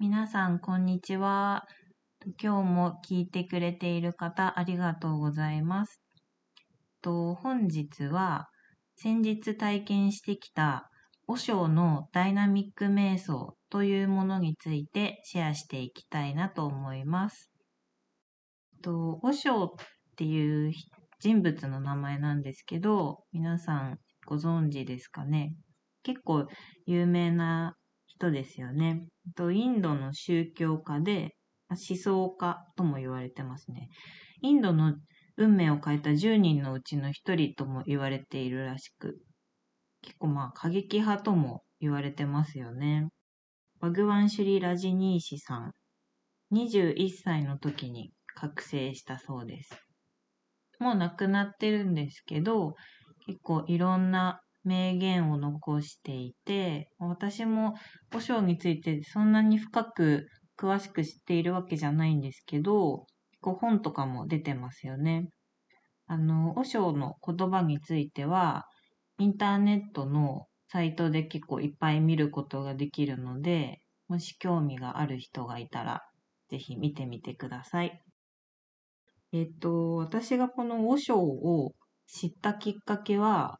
皆さん、こんにちは。今日も聞いてくれている方、ありがとうございます。と本日は、先日体験してきた、和尚のダイナミック瞑想というものについてシェアしていきたいなと思います。と和尚っていう人物の名前なんですけど、皆さんご存知ですかね？結構有名な人ですよね。とインドの宗教家で思想家とも言われてますね。インドの運命を変えた10人のうちの1人とも言われているらしく、結構まあ過激派とも言われてますよね。バグワン・シュリ・ラジニーシさん、21歳の時に覚醒したそうです。もう亡くなってるんですけど、結構いろんな名言を残していて、私も和尚についてそんなに深く詳しく知っているわけじゃないんですけど、こう本とかも出てますよね。あの、和尚の言葉については、インターネットのサイトで結構いっぱい見ることができるので、もし興味がある人がいたら、ぜひ見てみてください。えっと、私がこの和尚を知ったきっかけは、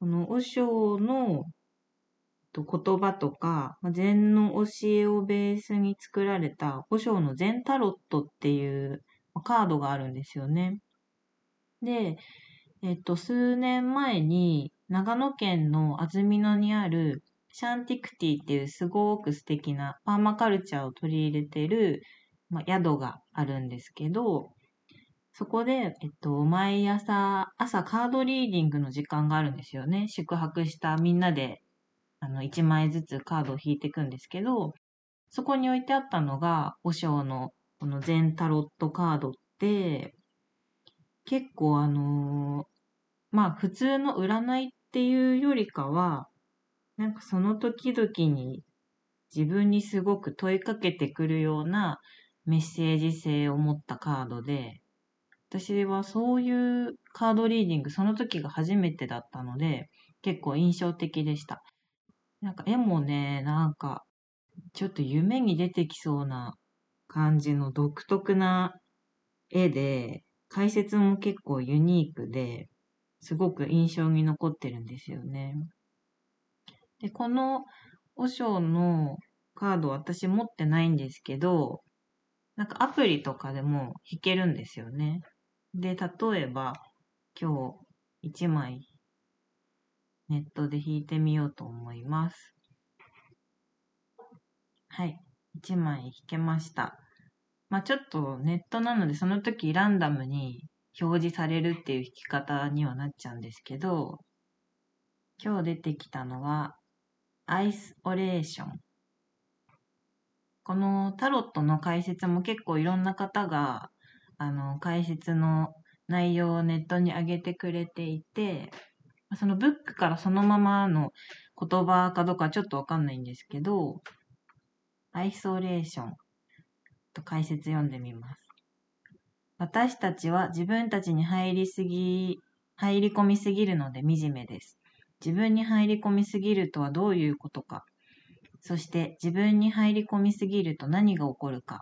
この和尚の言葉とか、禅の教えをベースに作られた和尚の禅タロットっていうカードがあるんですよね。で、えっと、数年前に長野県の安曇野にあるシャンティクティっていうすごく素敵なパーマカルチャーを取り入れてる、まあ、宿があるんですけど、そこで、えっと、毎朝、朝カードリーディングの時間があるんですよね。宿泊したみんなで、あの、1枚ずつカードを引いていくんですけど、そこに置いてあったのが、和尚のこの全タロットカードって、結構あのー、まあ普通の占いっていうよりかは、なんかその時々に自分にすごく問いかけてくるようなメッセージ性を持ったカードで、私はそういうカードリーディング、その時が初めてだったので、結構印象的でした。なんか絵もね、なんか、ちょっと夢に出てきそうな感じの独特な絵で、解説も結構ユニークで、すごく印象に残ってるんですよね。で、この和尚のカード私持ってないんですけど、なんかアプリとかでも弾けるんですよね。で、例えば、今日1枚ネットで弾いてみようと思います。はい。1枚弾けました。まあちょっとネットなのでその時ランダムに表示されるっていう弾き方にはなっちゃうんですけど、今日出てきたのはアイスオレーション。このタロットの解説も結構いろんな方があの、解説の内容をネットに上げてくれていて、そのブックからそのままの言葉かどうかちょっとわかんないんですけど、アイソレーションと解説読んでみます。私たちは自分たちに入りすぎ、入り込みすぎるので惨めです。自分に入り込みすぎるとはどういうことか。そして自分に入り込みすぎると何が起こるか。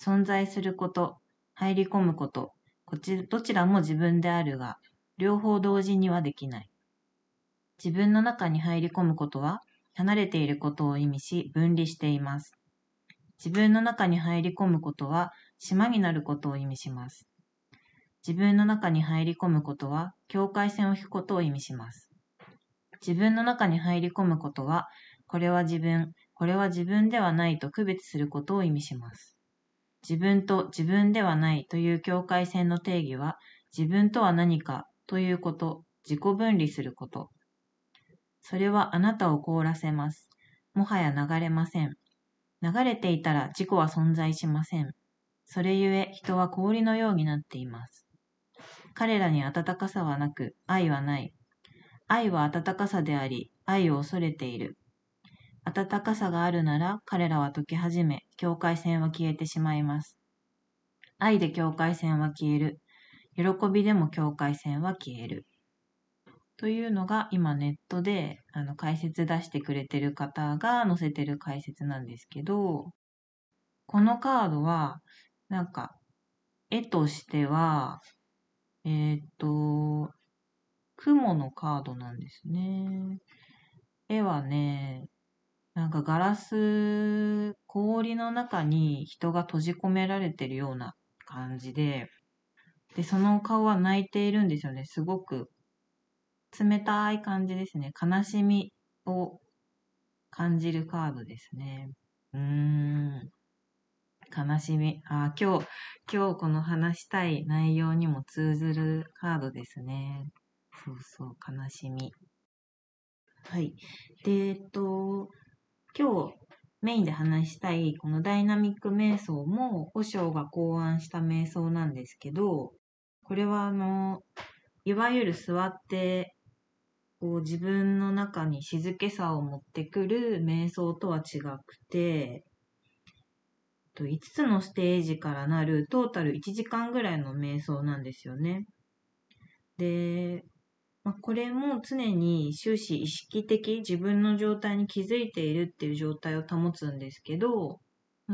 存在すること、入り込むこと、こちどちらも自分であるが、両方同時にはできない。自分の中に入り込むことは、離れていることを意味し、分離しています。自分の中に入り込むことは、島になることを意味します。自分の中に入り込むことは、境界線を引くことを意味します。自分の中に入り込むことは、これは自分、これは自分ではないと区別することを意味します。自分と自分ではないという境界線の定義は、自分とは何かということ、自己分離すること。それはあなたを凍らせます。もはや流れません。流れていたら自己は存在しません。それゆえ人は氷のようになっています。彼らに温かさはなく、愛はない。愛は温かさであり、愛を恐れている。暖かさがあるなら彼らは解き始め、境界線は消えてしまいます。愛で境界線は消える。喜びでも境界線は消える。というのが今ネットであの解説出してくれてる方が載せてる解説なんですけど、このカードは、なんか、絵としては、えー、っと、雲のカードなんですね。絵はね、なんかガラス、氷の中に人が閉じ込められてるような感じで、で、その顔は泣いているんですよね。すごく冷たい感じですね。悲しみを感じるカードですね。うーん。悲しみ。あ、今日、今日この話したい内容にも通ずるカードですね。そうそう、悲しみ。はい。で、えっと、今日メインで話したいこのダイナミック瞑想も、和尚が考案した瞑想なんですけど、これはあの、いわゆる座ってこう自分の中に静けさを持ってくる瞑想とは違くて、5つのステージからなるトータル1時間ぐらいの瞑想なんですよね。で、まあ、これも常に終始意識的自分の状態に気づいているっていう状態を保つんですけど、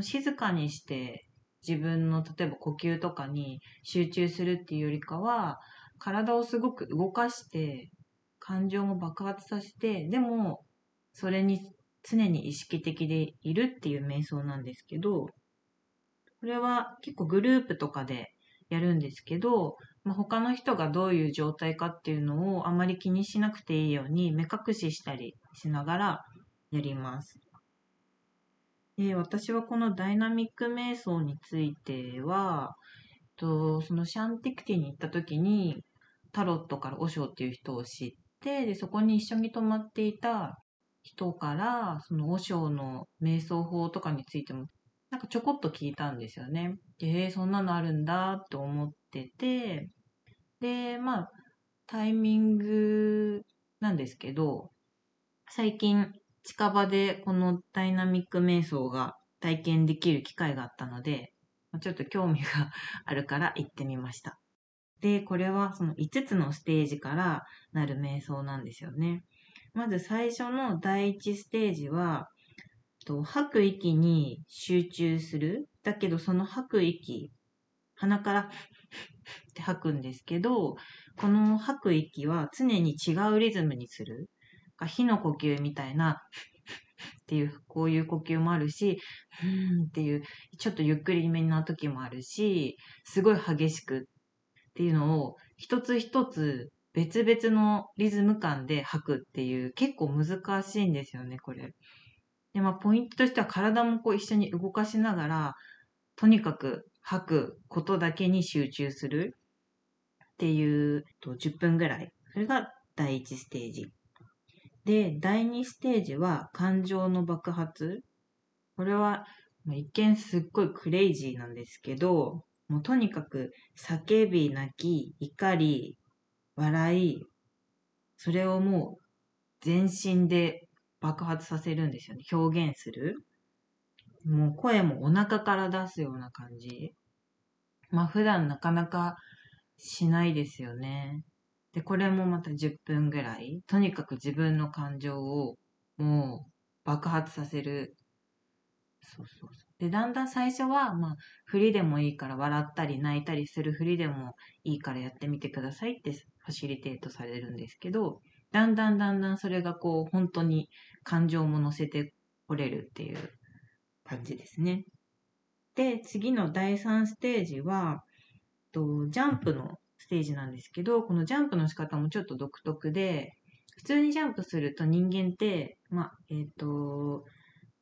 静かにして自分の例えば呼吸とかに集中するっていうよりかは、体をすごく動かして感情も爆発させて、でも、それに常に意識的でいるっていう瞑想なんですけど、これは結構グループとかでやるんですけど、まあ、他の人がどういう状態かっていうのをあまり気にしなくていいように目隠ししたりしながらやります。で私はこのダイナミック瞑想については、とそのシャンティクティに行った時にタロットからオショーっていう人を知っで、でそこに一緒に泊まっていた人から、その和尚の瞑想法とかについても、なんかちょこっと聞いたんですよね。えー、そんなのあるんだって思ってて、で、まあ、タイミングなんですけど、最近近場でこのダイナミック瞑想が体験できる機会があったので、ちょっと興味があるから行ってみました。で、これはその5つのステージからなる瞑想なんですよね。まず最初の第1ステージは、吐く息に集中する。だけどその吐く息、鼻から って吐くんですけど、この吐く息は常に違うリズムにする。火の呼吸みたいな っていう、こういう呼吸もあるし、ふーんっていう、ちょっとゆっくりめな時もあるし、すごい激しくっていうのを一つ一つ別々のリズム感で吐くっていう結構難しいんですよね、これ。で、まあポイントとしては体もこう一緒に動かしながら、とにかく吐くことだけに集中するっていうと10分ぐらい。それが第1ステージ。で、第2ステージは感情の爆発。これは一見すっごいクレイジーなんですけど、もうとにかく叫び、泣き、怒り、笑い、それをもう全身で爆発させるんですよね。表現する。もう声もお腹から出すような感じ。まあ普段なかなかしないですよね。で、これもまた10分ぐらい。とにかく自分の感情をもう爆発させる。そうそうそう。で、だんだん最初は、まあ、振りでもいいから笑ったり泣いたりする振りでもいいからやってみてくださいってファシリテートされるんですけど、だんだんだんだんそれがこう、本当に感情も乗せてこれるっていう感じですね。で、次の第3ステージは、とジャンプのステージなんですけど、このジャンプの仕方もちょっと独特で、普通にジャンプすると人間って、ま、えっ、ー、と、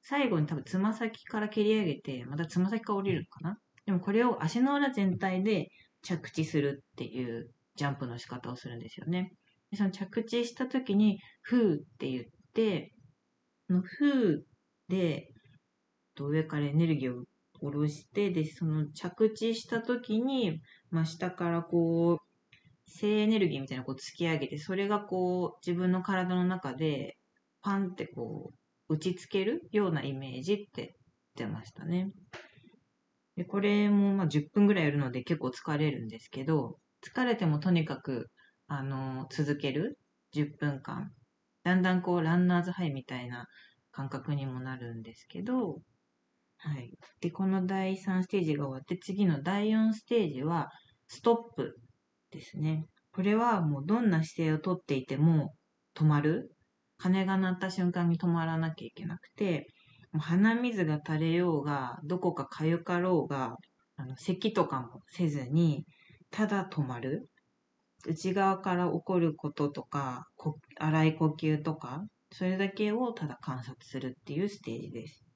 最後に多分つま先から蹴り上げて、またつま先から降りるのかな？でもこれを足の裏全体で着地するっていうジャンプの仕方をするんですよね。でその着地した時に、ふーって言って、のふーで、上からエネルギーを下ろして、で、その着地した時に、まあ、下からこう、性エネルギーみたいなこう突き上げて、それがこう、自分の体の中で、パンってこう、打ちつけるようなイメージって言ってましたね。でこれもまあ10分ぐらいやるので結構疲れるんですけど、疲れてもとにかく、あの、続ける。10分間。だんだんこう、ランナーズハイみたいな感覚にもなるんですけど、はい。で、この第3ステージが終わって、次の第4ステージは、ストップですね。これはもうどんな姿勢をとっていても止まる。鐘が鳴った瞬間に止まらなきゃいけなくて、もう鼻水が垂れようが、どこか痒かろうが、あの咳とかもせずに、ただ止まる。内側から起こることとか、荒い呼吸とか、それだけをただ観察するっていうステージです。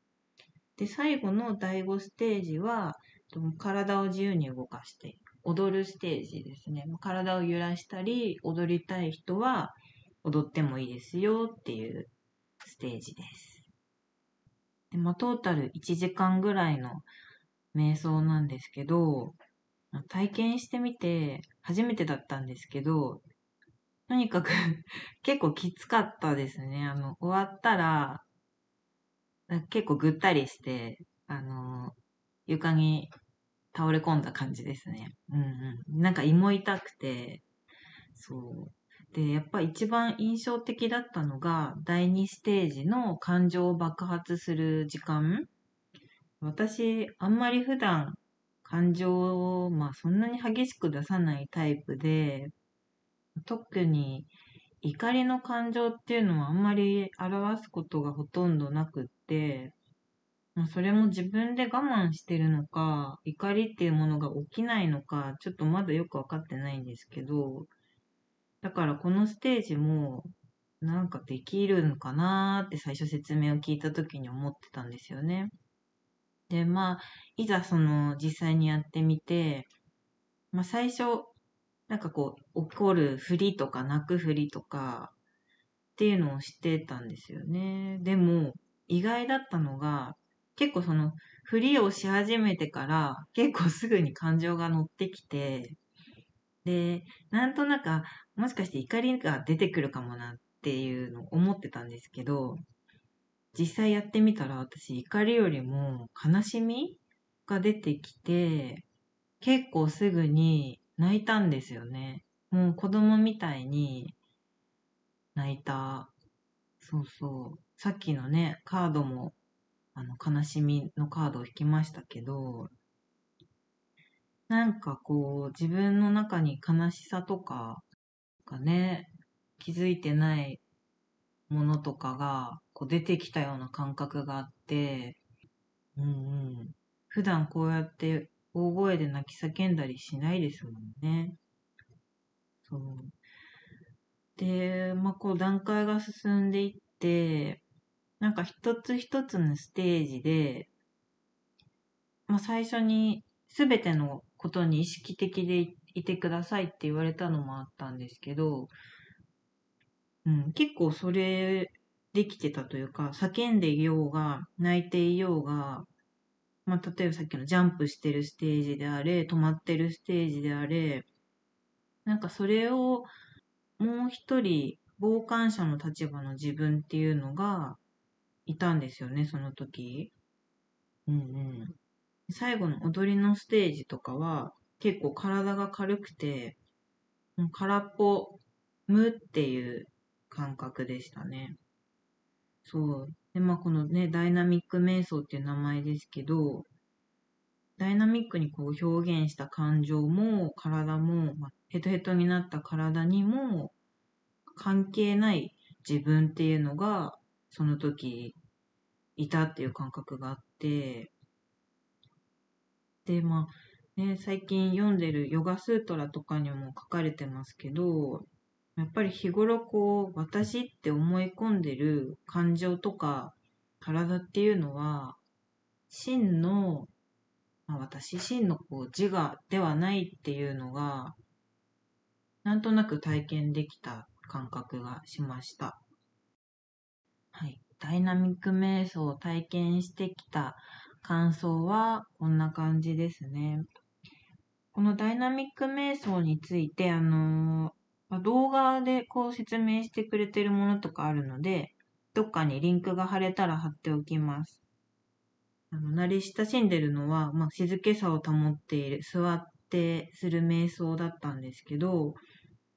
で、最後の第5ステージは、体を自由に動かして踊るステージですね。体を揺らしたり、踊りたい人は踊ってもいいですよっていうステージです。でまあ、トータル1時間ぐらいの瞑想なんですけど、体験してみて初めてだったんですけど、とにかく 結構きつかったですね。あの、終わったら、結構ぐったりして、あの、床に倒れ込んだ感じですね。うんうん。なんか胃も痛くて、そう。で、やっぱ一番印象的だったのが、第2ステージの感情を爆発する時間。私、あんまり普段感情を、まあそんなに激しく出さないタイプで、特に怒りの感情っていうのはあんまり表すことがほとんどなくって、まあ、それも自分で我慢してるのか、怒りっていうものが起きないのか、ちょっとまだよくわかってないんですけど、だからこのステージも、なんかできるのかなーって最初説明を聞いた時に思ってたんですよね。で、まあ、いざその実際にやってみて、まあ最初、なんかこう、怒るふりとか泣くふりとかっていうのをしてたんですよね。でも、意外だったのが、結構その、ふりをし始めてから、結構すぐに感情が乗ってきて、で、なんとなく、もしかして怒りが出てくるかもなっていうのを思ってたんですけど、実際やってみたら私怒りよりも悲しみが出てきて、結構すぐに泣いたんですよね。もう子供みたいに泣いた。そうそう。さっきのね、カードもあの、悲しみのカードを引きましたけど、なんかこう、自分の中に悲しさとかがね、気づいてないものとかがこう出てきたような感覚があって、うんうん。普段こうやって大声で泣き叫んだりしないですもんね。そう。で、まあ、こう段階が進んでいっ、なんか一つ一つのステージで、まあ、最初に全てのことに意識的でいてくださいって言われたのもあったんですけど、うん、結構それできてたというか、叫んでいようが、泣いていようが、まあ、例えばさっきのジャンプしてるステージであれ、止まってるステージであれ、なんかそれをもう一人傍観者の立場の自分っていうのがいたんですよね、その時。うんうん。最後の踊りのステージとかは結構体が軽くて、空っぽ、無っていう感覚でしたね。そう。で、まあこのね、ダイナミック瞑想っていう名前ですけど、ダイナミックにこう表現した感情も体も、まあ、ヘトヘトになった体にも関係ない自分っていうのがその時いたっていう感覚があって、で、まあ、ね、最近読んでるヨガスートラとかにも書かれてますけど、やっぱり日頃こう、私って思い込んでる感情とか体っていうのは、真の、まあ、私真のこう自我ではないっていうのが、なんとなく体験できた感覚がしました。はい。ダイナミック瞑想を体験してきた感想はこんな感じですね。このダイナミック瞑想について、あのー、動画でこう説明してくれてるものとかあるので、どっかにリンクが貼れたら貼っておきます。あの慣れ親しんでるのは、まあ、静けさを保っている、座ってする瞑想だったんですけど、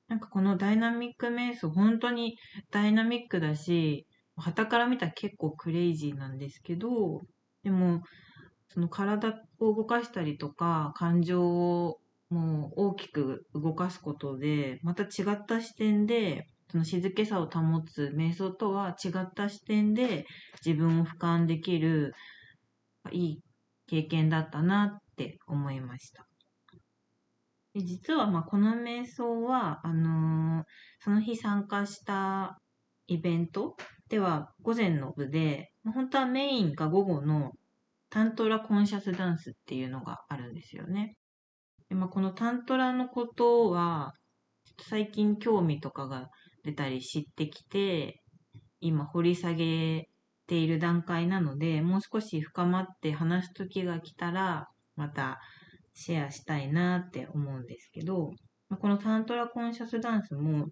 なんかこのダイナミック瞑想、本当にダイナミックだし、旗から見たら結構クレイジーなんですけど、でも、その体を動かしたりとか、感情をもう大きく動かすことで、また違った視点で、その静けさを保つ瞑想とは違った視点で自分を俯瞰できるいい経験だったなって思いました。で実はまあこの瞑想はあのー、その日参加したイベントでは午前の部で本当はメインが午後のタントラコンシャスダンスっていうのがあるんですよね。でまあ、このタントラのことは最近興味とかが出たり知ってきて今掘り下げている段階なのでもう少し深まって話す時が来たらまたシェアしたいなって思うんですけど、このタントラコンシャスダンスも、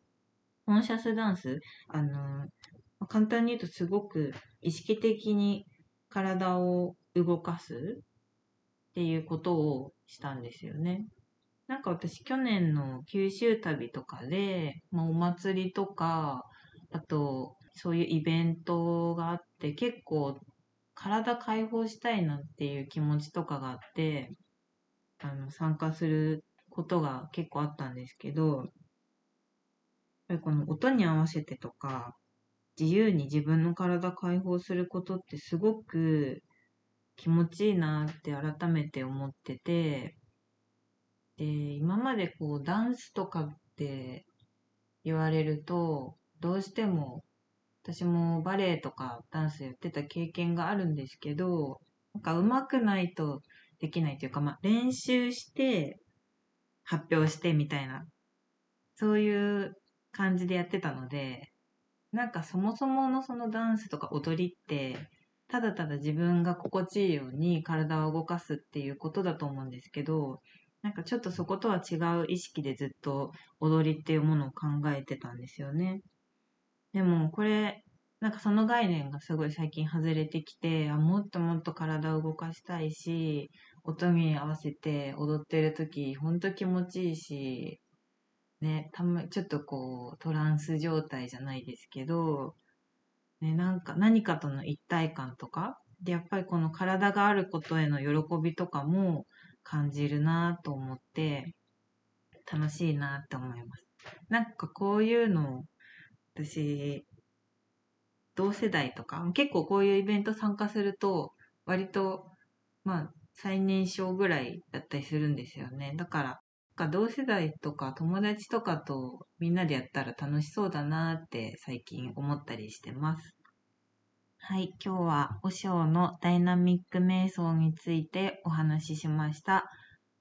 コンシャスダンス、あの、簡単に言うとすごく意識的に体を動かすっていうことをしたんですよね。なんか私去年の九州旅とかで、まあ、お祭りとか、あとそういうイベントがあって結構体解放したいなっていう気持ちとかがあって、あの、参加することが結構あったんですけど、やっぱりこの音に合わせてとか、自由に自分の体解放することってすごく気持ちいいなって改めて思ってて、で、今までこうダンスとかって言われると、どうしても私もバレエとかダンスやってた経験があるんですけど、なんか上手くないとできないというか、まあ、練習して発表してみたいな、そういう感じでやってたので、なんかそもそものそのダンスとか踊りって、ただただ自分が心地いいように体を動かすっていうことだと思うんですけど、なんかちょっとそことは違う意識でずっと踊りっていうものを考えてたんですよね。でもこれ、なんかその概念がすごい最近外れてきて、あもっともっと体を動かしたいし、音に合わせて踊ってる時、ほんと気持ちいいし、ね、たま、ちょっとこう、トランス状態じゃないですけど、ね、なんか何かとの一体感とか、で、やっぱりこの体があることへの喜びとかも感じるなと思って、楽しいなって思います。なんかこういうの、私、同世代とか、結構こういうイベント参加すると、割と、まあ、最年少ぐらいだったりするんですよね。だから、同世代とか友達とかとみんなでやったら楽しそうだなって最近思ったりしてます。はい、今日はお尚のダイナミック瞑想についてお話ししました。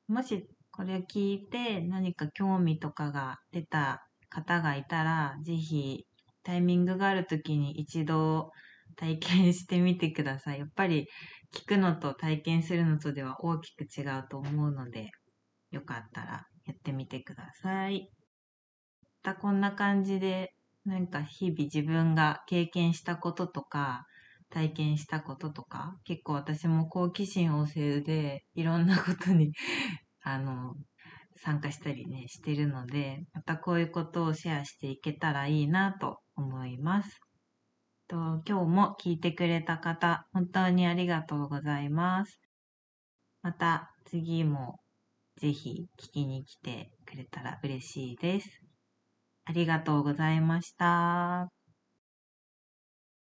もしこれを聞いて何か興味とかが出た方がいたら、ぜひタイミングがある時に一度体験してみてください。やっぱり聞くのと体験するのとでは大きく違うと思うので、よかったらやってみてください。またこんな感じで、なんか日々自分が経験したこととか、体験したこととか、結構私も好奇心旺盛で、いろんなことに あの、参加したりね、してるので、またこういうことをシェアしていけたらいいなと思います。と、今日も聞いてくれた方、本当にありがとうございます。また次もぜひ聞きに来てくれたら嬉しいです。ありがとうございました。